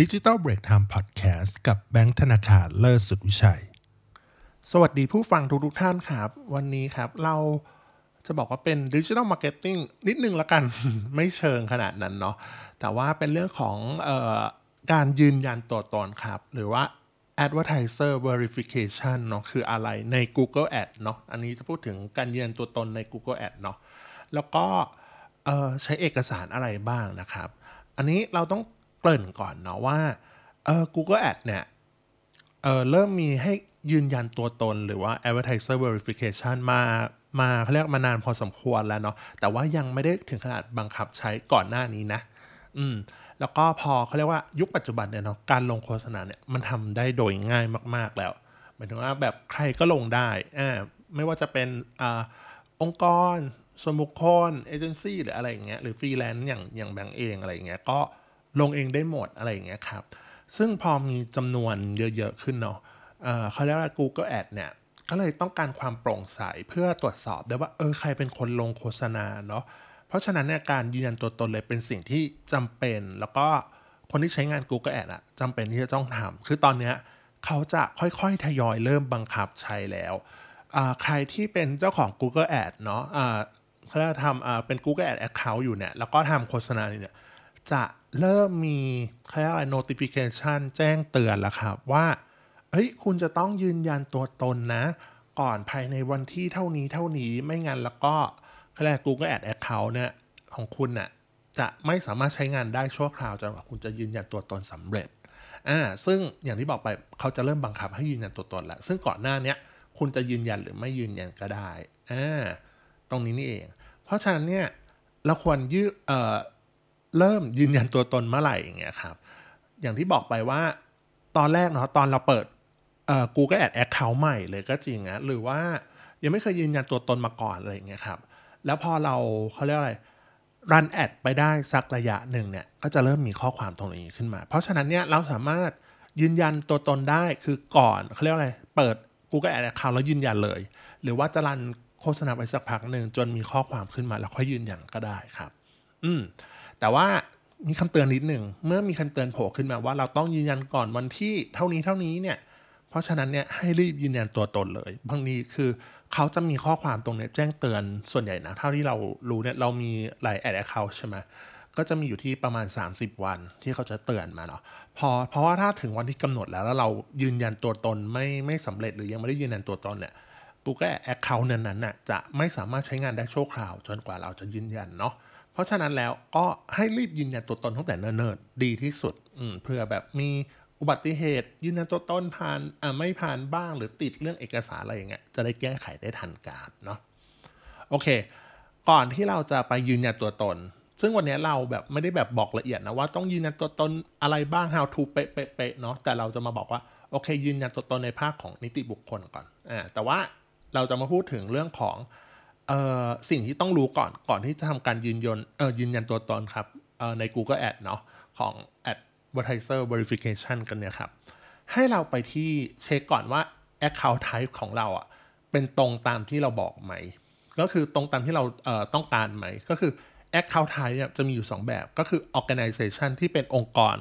ดิจิ t a ลเบรกไทม์พอดแคสต์กับแบงค์ธนาคารเลิศสุดวิชัย สวัสดีผู้ฟังทุกทุกท่านครับ วันนี้ครับเราจะบอกว่าเป็น digital marketing นิดนึงละกัน ไม่เชิงขนาดนั้นเนาะแต่ว่าเป็นเรื่องของเอ่อการยืนยันตัวตนครับ หรือว่า advertiser verification เนาะคืออะไรใน Google Ad เนาะอันนี้จะพูดถึงการยืนยันตัวตนใน Google Ad เนาะแล้วก็ใช้เอกสารอะไรบ้างนะครับ อันนี้เราต้อง เกริ่นก่อนเนาะว่าเออ Google Ad เนี่ยเออเริ่มมีให้ยืนยันตัวตนหรือว่า advertiser verification มามาเขาเรียกมานานพอสมควรแล้วเนาะแต่ว่ายังไม่ได้ถึงขนาดบังคับใช้ก่อนหน้านี้นะ อืม แล้วก็พอเขาเรียกว่ายุคปัจจุบันเนี่ยเนาะการลงโฆษณาเนี่ยมันทำได้โดยง่ายมาก ๆแล้วหมายถึงว่าแบบใครก็ลงได้อ่าไม่ว่าจะเป็นอ่าองค์กรส่วนบุคคลเอเจนซี่หรืออะไรอย่างเงี้ยหรือฟรีแลนซ์อย่างอย่างแบงค์เองอะไรอย่างเงี้ยก็ ลงเองได้หมดอะไรอย่างเงี้ยครับ ซึ่งพอมีจำนวนเยอะ ๆ ขึ้นเนาะเอ่อเขาเรียกว่า Google Ad เนี่ยก็เลยต้องการความโปร่งใสเพื่อตรวจสอบได้ว่าเออใครเป็นคนลงโฆษณาเนาะเพราะฉะนั้นเนี่ยการยืนยันตัวตนเลยเป็นสิ่งที่จำเป็น แล้วก็คนที่ใช้งาน Google Ad อะจำเป็นที่จะต้องทำคือตอนเนี้ยเขาจะค่อยๆ ทยอยเริ่มบังคับใช้แล้วใครที่เป็นเจ้าของ Google Ad เนาะเขาเรียกว่าทำเป็น Google Ad Account อยู่เนี่ยแล้วก็ทำโฆษณาเนี่ยจะ เริ่มมีเขาเรียกอะไร notification แจ้งเตือนแล้วครับว่าเฮ้ยคุณจะต้องยืนยันตัวตนนะ ก่อนภายในวันที่เท่านี้เท่านี้ไม่งั้นแล้วก็เขาเรียก Google Ad Account เนี่ยของคุณน่ะจะไม่สามารถใช้งานได้ชั่วคราวจนกว่าคุณจะยืนยันตัวตนสำเร็จอ่าซึ่งอย่างที่บอกไปเขาจะเริ่มบังคับให้ยืนยันตัวตนแล้วซึ่งก่อนหน้าเนี้ยคุณจะยืนยันหรือไม่ยืนยันก็ได้อ่าตรงนี้นี่เอง เพราะฉะนั้นเนี่ยเราควรยืดเอ่อ เริ่มยืนยันตัวตนเมื่อไหร่อย่างเงี้ยครับ อย่างที่บอกไปว่าตอนแรกเนาะตอนเราเปิดเอ่อ Google Ad Account ใหม่เลยก็จริงนะหรือว่ายังไม่เคยยืนยันตัวตนมาก่อนอะไรอย่างเงี้ยครับ แล้วพอเราเขาเรียกอะไรรันแอดไปได้สักระยะหนึ่งเนี่ยก็จะเริ่มมีข้อความตรงนี้ขึ้นมา เพราะฉะนั้นเนี่ยเราสามารถยืนยันตัวตนได้คือก่อนเขาเรียกว่าอะไร เปิด Google Ad Account แล้วยืนยันเลย หรือว่าจะรันโฆษณาไปสักพักหนึ่งจนมีข้อความขึ้นมาแล้วค่อยยืนยันก็ได้ครับ อืม แต่ว่ามีคำเตือนนิดหนึ่ง เมื่อมีคำเตือนโผล่ขึ้นมาว่าเราต้องยืนยันก่อนวันที่เท่านี้เท่านี้เนี่ย เพราะฉะนั้นเนี่ยให้รีบยืนยันตัวตนเลย บางทีคือเขาจะมีข้อความตรงนี้แจ้งเตือนส่วนใหญ่นะ เท่าที่เรารู้เนี่ยเรามีหลายแอดแอคเคาท์ใช่ไหมก็จะมีอยู่ที่ประมาณ 30 วันที่เขาจะเตือนมาเนาะพอเพราะว่าถ้าถึงวันที่กำหนดแล้วแล้วเรายืนยันตัวตนไม่ไม่สำเร็จหรือยังไม่ได้ยืนยันตัวตนเนี่ย Google Account นั้นๆน่ะจะไม่สามารถใช้งานได้ชั่วคราว จนกว่าเราจะยืนยันเนาะ เพราะฉะนั้นแล้วก็ให้รีบยืนยันตัวตนตั้งแต่เนิ่นๆดีที่สุดอืเพื่อแบบมีอุบัติเหตุ ยืนยันตัวตนผ่านอ่าไม่ผ่านบ้างหรือติดเรื่องเอกสารอะไรอย่างเงี้ยจะได้แก้ไขได้ทันการเนาะโอเค ก่อนที่เราจะไปยืนยันตัวตน ซึ่งวันนี้เราแบบไม่ได้แบบบอกละเอียดนะว่าต้องยืนยันตัวตนอะไรบ้าง how to เป๊ะๆเนาะแต่เราจะมาบอกว่าโอเค ยืนยันตัวตนในภาคของนิติบุคคลก่อนอ่าแต่ว่าเราจะมาพูดถึงเรื่องของ เอ่อสิ่งที่ต้องรู้ก่อนก่อนที่จะทำการยืนยันเอ่อยืนยันตัวตนครับเอ่อใน Google Ad เนาะของ Advertiser Verification กันเนี่ยครับ ให้เราไปที่เช็คก่อนว่า Account Type ของเราอะเป็นตรงตามที่เราบอกไหม ก็คือตรงตามที่เราเอ่อต้องการไหม ก็คือ Account Type เนี่ยจะมีอยู่ 2 แบบก็คือ Organization ที่เป็นองค์กร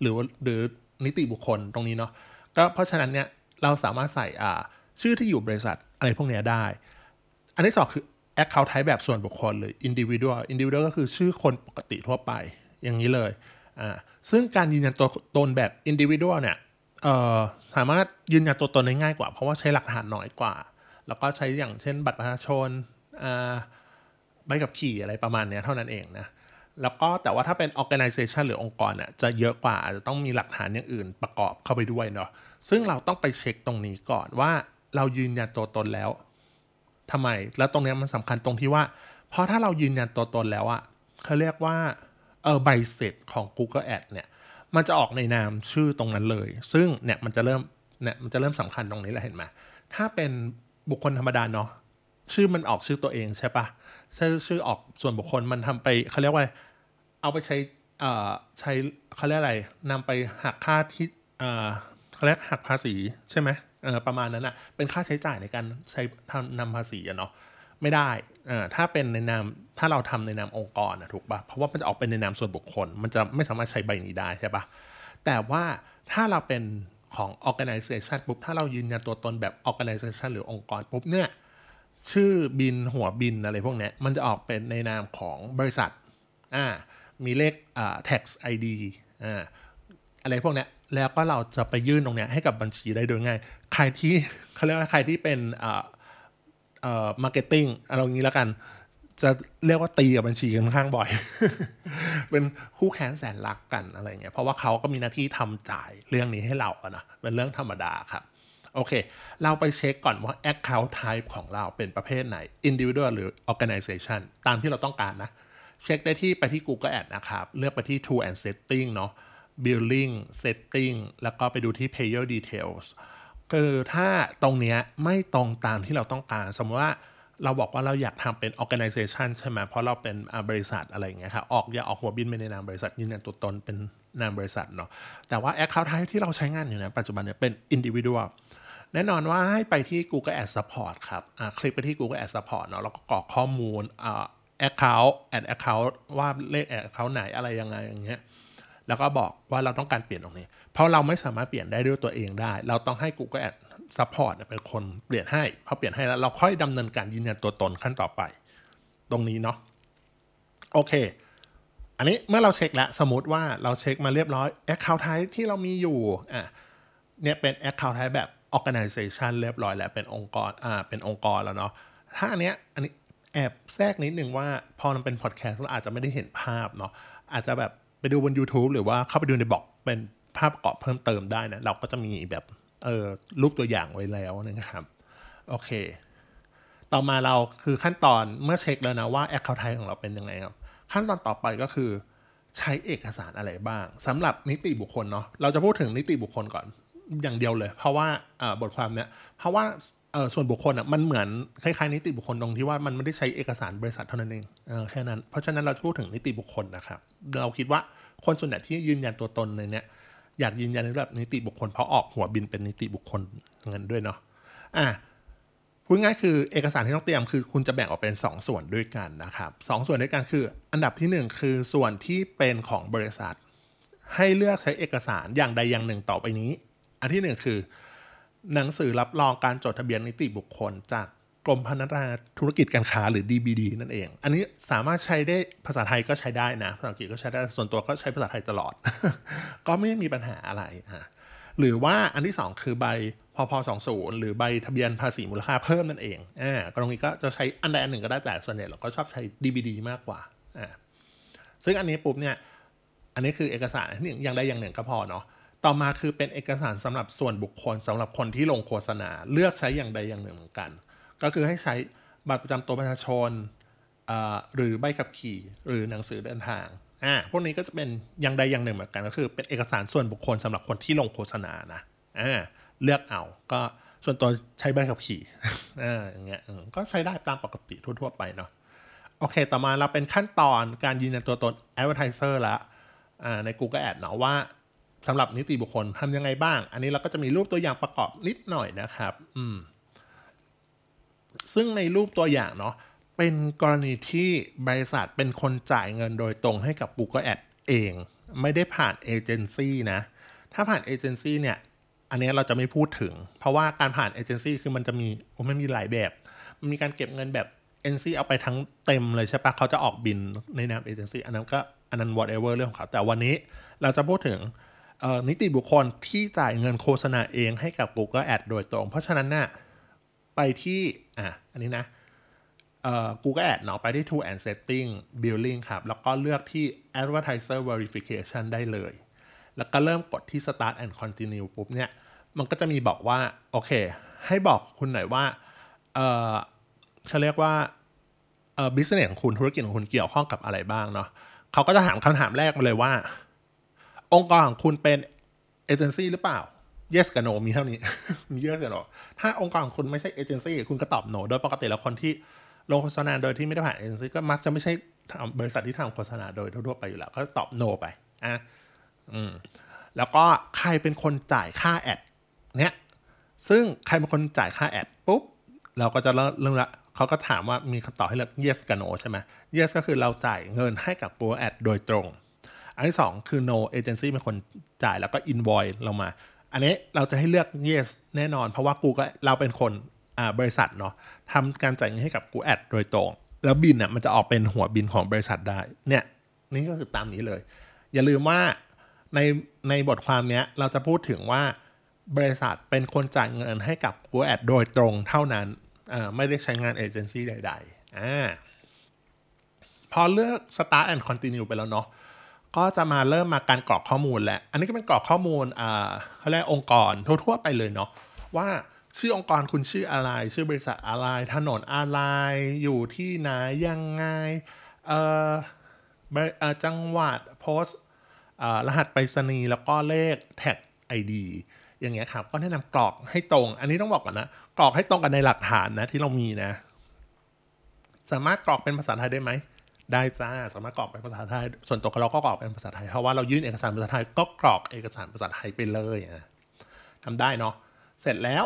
หรือหรือนิติบุคคลตรงนี้เนาะก็เพราะฉะนั้นเนี่ยเราสามารถใส่อ่าชื่อที่อยู่บริษัทอะไรพวกนี้ได้ อันที่สองคือ Account Type แบบส่วนบุคคลหรือ Individual Individual ก็คือชื่อคนปกติทั่วไปอย่างนี้เลยอ่าซึ่งการยืนยันตัวตนแบบ Individual เนี่ยเอ่อสามารถยืนยันตัวตนได้ง่ายกว่า เพราะว่าใช้หลักฐานน้อยกว่า แล้วก็ใช้อย่างเช่น บัตรประชาชนอ่าใบขับขี่อะไรประมาณเนี้ยเท่านั้นเองนะแล้วก็แต่ว่าถ้าเป็น organization หรือองค์กรเนี่ยจะเยอะกว่าอาจจะต้องมีหลักฐานอย่างอื่นประกอบเข้าไปด้วยเนาะซึ่งเราต้องไปเช็คตรงนี้ก่อนว่าเรายืนยันตัวตนแล้ว ทำไม แล้วตรงนี้มันสำคัญตรงที่ว่า เพราะถ้าเรายืนยันตัวตนแล้วอะเขาเรียกว่าเออใบเสร็จของ Google Ad เนี่ย มันจะออกในนามชื่อตรงนั้นเลย ซึ่งเนี่ยมันจะเริ่มเนี่ยมันจะเริ่มสำคัญตรงนี้แหละเห็นไหมถ้าเป็นบุคคลธรรมดาเนาะชื่อมันออกชื่อตัวเองใช่ปะชื่อชื่อออกส่วนบุคคลมันทำไปเขาเรียกว่า เอาไปใช้เอ่อใช้เขาเรียกอะไรนำไปหักค่าที่เอ่อเขาเรียกหักภาษีใช่ไหม ประมาณนั้นอะ่ะเป็นค่าใช้จ่ายในการใช้ทำนำภาษีอะเนาะไม่ได้อ่อถ้าเป็นในนามถ้าเราทำในนามองค์กรนะถูกปะเพราะว่ามันจะออกเป็นในนามส่วนบุคคล มันจะไม่สามารถใช้ใบนี้ได้ใช่ปะแต่ว่าถ้าเราเป็นของ organization ปุ๊บถ้าเรายืนยันตัวตนแบบ organization หรือองค์กรปุ๊บเนี่ยชื่อบินหัวบินอะไรพวกนี้มันจะออกเป็นในนามของบริษัทอ่ามีเลขอ่า tax ID อ่าอะไรพวกนี้ แล้วก็เราจะไปยื่นตรงเนี้ยให้กับบัญชีได้โดยง่าย ใครที่เขาเรียกว่าใครที่เป็นเอ่าเอ่อ marketing อะไรอย่างนี้แล้วกัน จะเรียกว่าตีกับบัญชีกันข้างบ่อย เป็นคู่แข่งแสนรักกันอะไรเงี้ยเพราะว่าเขาก็มีหน้าที่ทำจ่ายเรื่องนี้ให้เราอะนะเป็นเรื่องธรรมดาครับโอเค เราไปเช็คก่อนว่า account type ของเราเป็นประเภทไหน individual หรือ organization ตามที่เราต้องการนะ เช็คได้ที่ไปที่ Google Ad นะครับ เลือกไปที่ tool and setting เนาะ billing setting แล้วก็ไปดูที่ payer details คือถ้าตรงเนี้ยไม่ตรงตามที่เราต้องการ สมมติว่าเราบอกว่าเราอยากทำเป็น organization ใช่ไหมเพราะเราเป็นบริษัทอะไรอย่างเงี้ยครับออกอย่าออกหัวบินไปในนามบริษัทยืนยันตัวตนเป็นนามบริษัทเนาะแต่ว่า account type ที่เราใช้งานอยู่ในปัจจุบันเนี่ยเป็น individual แน่นอนว่าให้ไปที่ Google Ads Support ครับคลิกไปที่ Google Ads Support เนาะแล้วก็กรอกข้อมูล account add account ว่าเลข ad account ไหนอะไรยังไงอย่างเงี้ย แล้วก็บอกว่าเราต้องการเปลี่ยนตรงนี้ เพราะเราไม่สามารถเปลี่ยนได้ด้วยตัวเองได้ เราต้องให้ Google Ad Support เป็นคนเปลี่ยนให้พอเปลี่ยนให้แล้วเราค่อยดำเนินการยืนยันตัวตนขั้นต่อไป ตรงนี้เนาะโอเค อันนี้เมื่อเราเช็คแล้วสมมติว่าเราเช็คมาเรียบร้อย Account Type ที่เรามีอยู่อะเนี่ยเป็น Account Type แบบ Organization เรียบร้อยแล้วเป็นองค์กรอ่าเป็นองค์กรแล้วเนาะถ้าอันเนี้ยอันนี้แอบแทรกนิดนึงว่าพอมันเป็นพอดแคสต์เราอาจจะไม่ได้เห็นภาพเนาะอาจจะแบบ ไปดูบน YouTube หรือว่าเข้าไปดูในบล็อกเป็นภาพประกอบเพิ่มเติมได้นะ เราก็จะมีแบบเออรูปตัวอย่างไว้แล้วนะครับ โอเค ต่อมาเราคือขั้นตอนเมื่อเช็คแล้วนะว่า Account Type ของเราเป็นยังไงครับ ขั้นตอนต่อไปก็คือใช้เอกสารอะไรบ้างสำหรับนิติบุคคลเนาะเราจะพูดถึงนิติบุคคลก่อนอย่างเดียวเลย เพราะว่าอ่าบทความเนี้ยเพราะว่า เออส่วนบุคคลอะมันเหมือนคล้ายๆนิติบุคคลตรงที่ว่ามันไม่ได้ใช้เอกสารบริษัทเท่านั้นเองเออแค่นั้น เพราะฉะนั้นเราพูดถึงนิติบุคคลนะครับ เราคิดว่าคนส่วนใหญ่ที่ยืนยันตัวตนในเนี้ยอยากยืนยันในระดับนิติบุคคลเพราะออกหัวบินเป็นนิติบุคคลเงินด้วยเนาะอะพูดง่ายคือเอกสารที่ต้องเตรียมคือคุณจะแบ่งออกเป็น 2 ส่วนด้วยกันนะครับสองส่วนด้วยกันคือ อันดับที่ 1 คือส่วนที่เป็นของบริษัท ให้เลือกใช้เอกสารอย่างใดอย่างหนึ่งต่อไปนี้ อันที่ 1 คือ หนังสือรับรองการจดทะเบียนนิติบุคคล จากกรมพัฒนาธุรกิจการค้าหรือ DBD นั่นเอง อันนี้สามารถใช้ได้ภาษาไทยก็ใช้ได้นะ ภาษาอังกฤษก็ใช้ได้ ส่วนตัวก็ใช้ภาษาไทยตลอด ก็ไม่มีปัญหาอะไรอะหรือว่าอันที่ 2 คือใบพพ20หรือใบทะเบียนภาษีมูลค่าเพิ่มนั่นเองอ่าตรงนี้ก็จะใช้อันใดอันหนึ่งก็ได้แต่ส่วนใหญ่เราก็ชอบใช้ DBD มากกว่าอ่าซึ่งอันนี้ปุ๊บเนี่ย อันนี้คือเอกสารที่หนึ่งอย่างใดอย่างหนึ่งก็พอเนาะ ต่อมาคือเป็นเอกสารสำหรับส่วนบุคคลสำหรับคนที่ลงโฆษณาเลือกใช้อย่างใดอย่างหนึ่งเหมือนกัน ก็คือให้ใช้บัตรประจำตัวประชาชนหรือใบขับขี่ หรือหนังสือเดินทางอ่าพวกนี้ก็จะเป็นอย่างใดอย่างหนึ่งเหมือนกันก็คือ เป็นเอกสารส่วนบุคคลสำหรับคนที่ลงโฆษณานะอ่าเลือกเอาก็ส่วนตัวใช้ใบขับขี่อ่าอย่างเงี้ยก็ใช้ได้ตามปกติทั่วๆไปเนาะโอเค ต่อมาเราเป็นขั้นตอนการยืนยันตัวตน advertiser ละอ่าใน Google Ad เนาะว่า สำหรับนิติบุคคลทำยังไงบ้าง อันนี้เราก็จะมีรูปตัวอย่างประกอบนิดหน่อยนะครับ อืม ซึ่งในรูปตัวอย่างเนาะเป็นกรณีที่บริษัทเป็นคนจ่ายเงินโดยตรงให้กับ Google Ad เอง ไม่ได้ผ่านเอเจนซี่นะ ถ้าผ่านเอเจนซี่เนี่ย อันนี้เราจะไม่พูดถึง เพราะว่าการผ่านเอเจนซี่คือมันจะมีมันมีหลายแบบมันมีการเก็บเงินแบบเอ็นซี่เอาไปทั้งเต็มเลยใช่ปะเขาจะออกบินในนามเอเจนซี่อันนั้นก็อันนั้น whatever เรื่องของเขาแต่วันนี้เราจะพูดถึง นิติบุคคลที่จ่ายเงินโฆษณาเองให้กับ Google Ad โดยตรง เพราะฉะนั้นน่ะไปที่อะอันนี้นะเอ่อ Google Ad เนาะไปที่ Tool and Setting Billing ครับ แล้วก็เลือกที่ Advertiser Verification ได้เลย แล้วก็เริ่มกดที่ Start and Continue ปุ๊บเนี่ย มันก็จะมีบอกว่า โอเค ให้บอกคุณหน่อยว่า เออเขาเรียกว่า เออ business ของคุณธุรกิจของคุณเกี่ยวข้องกับอะไรบ้างเนาะเขาก็จะถามคำถามแรกมาเลยว่า องค์กรของคุณเป็นเอเจนซี่หรือเปล่า yes กับ no มีเท่านี้ มี yes กับ no ถ้าองค์กรของคุณไม่ใช่เอเจนซี่คุณก็ตอบ no โดยปกติแล้วคนที่ลงโฆษณาโดยที่ไม่ได้ผ่านเอเจนซี่ก็มักจะไม่ใช่บริษัทที่ทำโฆษณาโดยทั่วไปอยู่แล้ว ก็ตอบ no ไปอะอืมแล้วก็ใครเป็นคนจ่ายค่าแอดเนี่ยซึ่งใครเป็นคนจ่ายค่าแอดปุ๊บเราก็จะเริ่มเรื่องละเขาก็ถามว่ามีคำตอบให้เลือก yes กับ no ใช่ไหม yes ก็คือเราจ่ายเงินให้กับ Google Ad โดยตรง อันที่สองคือ no agency เป็นคนจ่ายแล้วก็ invoice เรามา อันนี้เราจะให้เลือก yes แน่นอน เพราะว่ากูก็เราเป็นคนบริษัทเนาะทำการจ่ายเงินให้กับกูแอดโดยตรง แล้วบินอะมันจะออกเป็นหัวบินของบริษัทได้เนี่ยนี่ก็คือตามนี้เลย อย่าลืมว่าในในบทความเนี้ยเราจะพูดถึงว่าบริษัทเป็นคนจ่ายเงินให้กับ Google Ad โดยตรงเท่านั้นไม่ได้ใช้งานเอเจนซี่ใดๆอ่าพอเลือก start and continue ไปแล้วเนาะ ก็จะมาเริ่มมาการกรอกข้อมูลแล้ว อันนี้ก็เป็นกรอกข้อมูลอ่าเขาเรียกองค์กรทั่วๆไปเลยเนาะว่าชื่อองค์กรคุณชื่ออะไร ชื่อบริษัทอะไร ถนนอะไร อยู่ที่ไหนยังไงเอ่อจังหวัดโพสรหัสไปรษณีย์แล้วก็เลขแท็ก ID อย่างเงี้ยครับก็แนะนำกรอกให้ตรง อันนี้ต้องบอกก่อนนะกรอกให้ตรงกันในหลักฐานนะที่เรามีนะ สามารถกรอกเป็นภาษาไทยได้ไหม ได้จ้าสามารถกรอกเป็นภาษาไทย ส่วนตัวเราก็กรอกเป็นภาษาไทยเพราะว่าเรายื่นเอกสารภาษาไทยก็กรอกเอกสารภาษาไทยไปเลยนะทำได้เนาะเสร็จแล้ว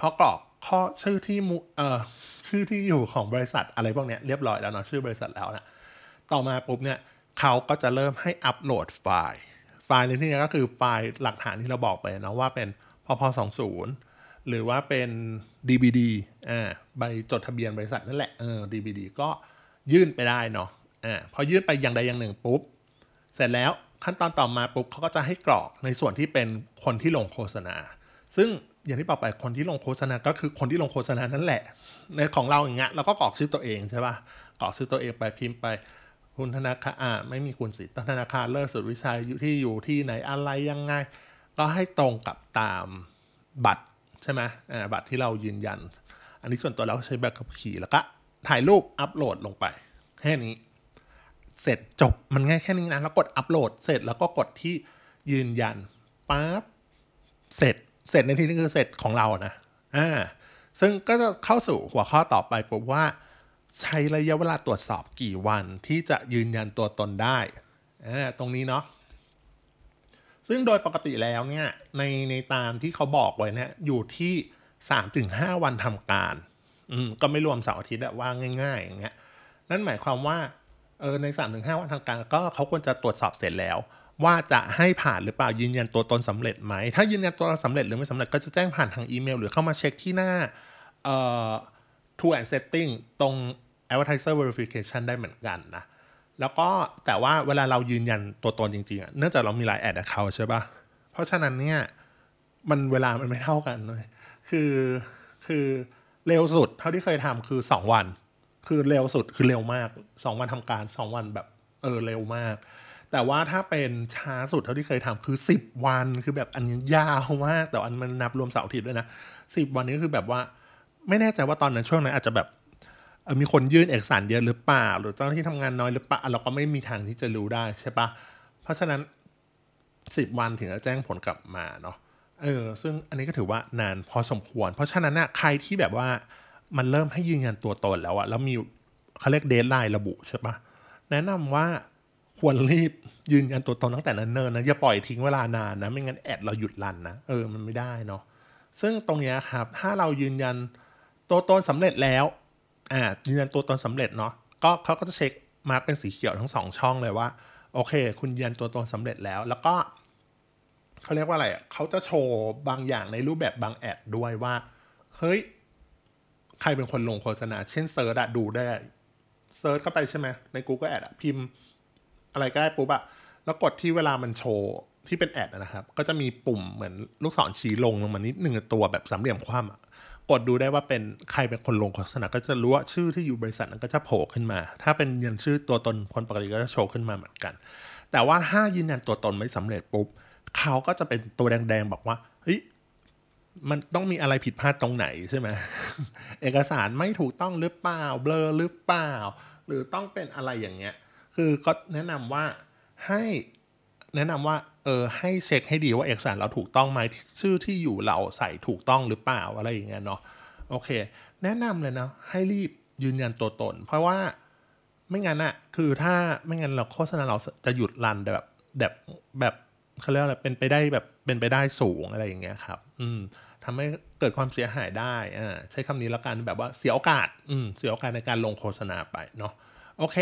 พอกรอกข้อชื่อที่มุเอ่อชื่อที่อยู่ของบริษัทอะไรพวกเนี้ยเรียบร้อยแล้วเนาะชื่อบริษัทแล้วนะต่อมาปุ๊บเนี่ยเขาก็จะเริ่มให้อัปโหลดไฟล์ ไฟล์ในที่นี้ก็คือไฟล์หลักฐานที่เราบอกไปนะว่าเป็นพพสองศูนย์หรือว่าเป็น DBD อ่าใบจดทะเบียนบริษัทนั่นแหละเออ DBD ก็ ยื่นไปได้เนาะอ่าพอยื่นไปอย่างใดอย่างหนึ่งปุ๊บ เสร็จแล้วขั้นตอนต่อมาปุ๊บเขาก็จะให้กรอกในส่วนที่เป็นคนที่ลงโฆษณา ซึ่งอย่างที่บอกไปคนที่ลงโฆษณาก็คือคนที่ลงโฆษณานั่นแหละ ในของเราอย่างเงี้ยเราก็กรอกชื่อตัวเองใช่ป่ะกรอกชื่อตัวเองไปพิมพ์ไป คุณธนาคารอ่าไม่มีคุณสิทธิ์ธนาคารเลิศสุดวิชัยอยู่ที่อยู่ที่ไหนอะไรยังไง ก็ให้ตรงกับตามบัตรใช่ไหมอ่าบัตรที่เรายืนยัน อันนี้ส่วนตัวเราใช้แบบขับขี่แล้วก็ ถ่ายรูปอัปโหลดลงไป แค่นี้ เสร็จจบมันง่ายแค่นี้นะ แล้วกดอัปโหลดเสร็จแล้วก็กดที่ยืนยันปั๊บเสร็จเสร็จในที่นี้คือเสร็จของเรานะอ่าซึ่งก็จะเข้าสู่หัวข้อต่อไปปุ๊บว่า ใช้ระยะเวลาตรวจสอบกี่วันที่จะยืนยันตัวตนได้อตรงนี้เนาะซึ่งโดยปกติแล้วเนี่ยในในตามที่เขาบอกไว้เนี่ยอยู่ที่สามถึงห้าวันทำการ อืมก็ไม่รวมเสาร์อาทิตย์ว่าง่าย ๆ อย่างเงี้ย นั่นหมายความว่าเออในสามถึงห้าวันทำการก็เขาควรจะตรวจสอบเสร็จแล้ว ว่าจะให้ผ่านหรือเปล่ายืนยันตัวตนสำเร็จไหม ถ้ายืนยันตัวตนสำเร็จหรือไม่สำเร็จก็จะแจ้งผ่านทางอีเมล หรือเข้ามาเช็คที่หน้าเอ่อ to and setting ตรง advertiser verification ได้เหมือนกันนะแล้วก็แต่ว่าเวลาเรายืนยันตัวตนจริงๆอะเนื่องจากเรามีหลายแอดเขาใช่ป่ะ เพราะฉะนั้นเนี่ยมันเวลามันไม่เท่ากันเลยคือคือ เร็วสุด เท่าที่เคยทำคือสองวัน คือเร็วสุดคือเร็วมากสองวันทำการสองวันแบบเออเร็วมาก แต่ว่าถ้าเป็นช้าสุดเท่าที่เคยทำคือสิบวันคือแบบอันนี้ยาวมาก แต่อันมันนับรวมเสาร์อาทิตย์ด้วยนะสิบวันนี้คือแบบว่า ไม่แน่ใจว่าตอนนั้นช่วงนั้นอาจจะแบบมีคนยื่นเอกสารเยอะหรือเปล่า หรือเจ้าหน้าที่ทำงานน้อยหรือเปล่าเราก็ไม่มีทางที่จะรู้ได้ใช่ปะเพราะฉะนั้นสิบวันถึงจะแจ้งผลกลับมาเนาะ เออซึ่งอันนี้ก็ถือว่านานพอสมควร เพราะฉะนั้นนะใครที่แบบว่ามันเริ่มให้ยืนยันตัวตนแล้วอะแล้วมีเขาเรียก deadline ระบุใช่ปะแนะนำว่าควรรีบยืนยันตัวตนตั้งแต่เนิ่นเนิ่นนะอย่าปล่อยทิ้งเวลานานนะ ไม่งั้น ad เราหยุด run นะเออมันไม่ได้เนาะซึ่งตรงนี้ครับ ถ้าเรายืนยันตัวตนสำเร็จแล้วอ่ายืนยันตัวตนสำเร็จเนาะก็เขาก็จะเช็คมาเป็นสีเขียวทั้งสองช่องเลยว่าโอเค คุณยืนยันตัวตนสำเร็จแล้ว แล้วก็ เขาเรียกว่าอะไรอะเขาจะโชว์บางอย่างในรูปแบบบาง ad ด้วยว่า เฮ้ย ใครเป็นคนลงโฆษณา เช่น search อะดูได้ search เข้าไปใช่ไหมใน Google Ad อะพิมพ์ อะไรก็ได้ปุ๊บอะแล้วกดที่เวลามันโชว์ที่เป็น ad นะครับ ก็จะมีปุ่มเหมือนลูกศรชี้ลงลงมานิดหนึ่งตัวแบบสามเหลี่ยมคว่ำอะกดดูได้ว่าเป็นใครเป็นคนลงโฆษณาก็จะรู้ว่าชื่อที่อยู่บริษัทนั้นก็จะโผล่ขึ้นมา ถ้าเป็นยืนยันชื่อตัวตนคนปกติก็จะโชว์ขึ้นมาเหมือนกัน แต่ว่าถ้ายืนยันตัวตนไม่สำเร็จปุ๊บ เขาก็จะเป็นตัวแดงๆบอกว่าเฮ้ยมันต้องมีอะไรผิดพลาดตรงไหนใช่ไหมเอกสารไม่ถูกต้องหรือเปล่าเบลอหรือเปล่า หรือต้องเป็นอะไรอย่างเงี้ย คือก็แนะนำว่าให้แนะนำว่าเออให้เช็คให้ดีว่าเอกสารเราถูกต้องไหมชื่อที่อยู่เราใส่ถูกต้องหรือเปล่าอะไรอย่างเงี้ยเนาะโอเค แนะนำเลยเนาะให้รีบยืนยันตัวตน เพราะว่าไม่งั้นอะคือถ้าไม่งั้นเราโฆษณาเราจะหยุดรันแบบแบบแบบ เขาเรียกอะไรเป็นไปได้แบบเป็นไปได้สูงอะไรอย่างเงี้ยครับ อืมทำให้เกิดความเสียหายได้อ่าใช้คำนี้แล้วกันแบบว่าเสียโอกาสอืมเสียโอกาสในการลงโฆษณาไปเนาะโโอเค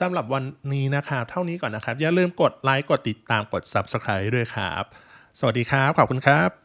สำหรับวันนี้นะครับ เท่านี้ก่อนนะครับ อย่าลืมกดไลค์กดติดตามกด Subscribe ด้วยครับ สวัสดีครับ ขอบคุณครับ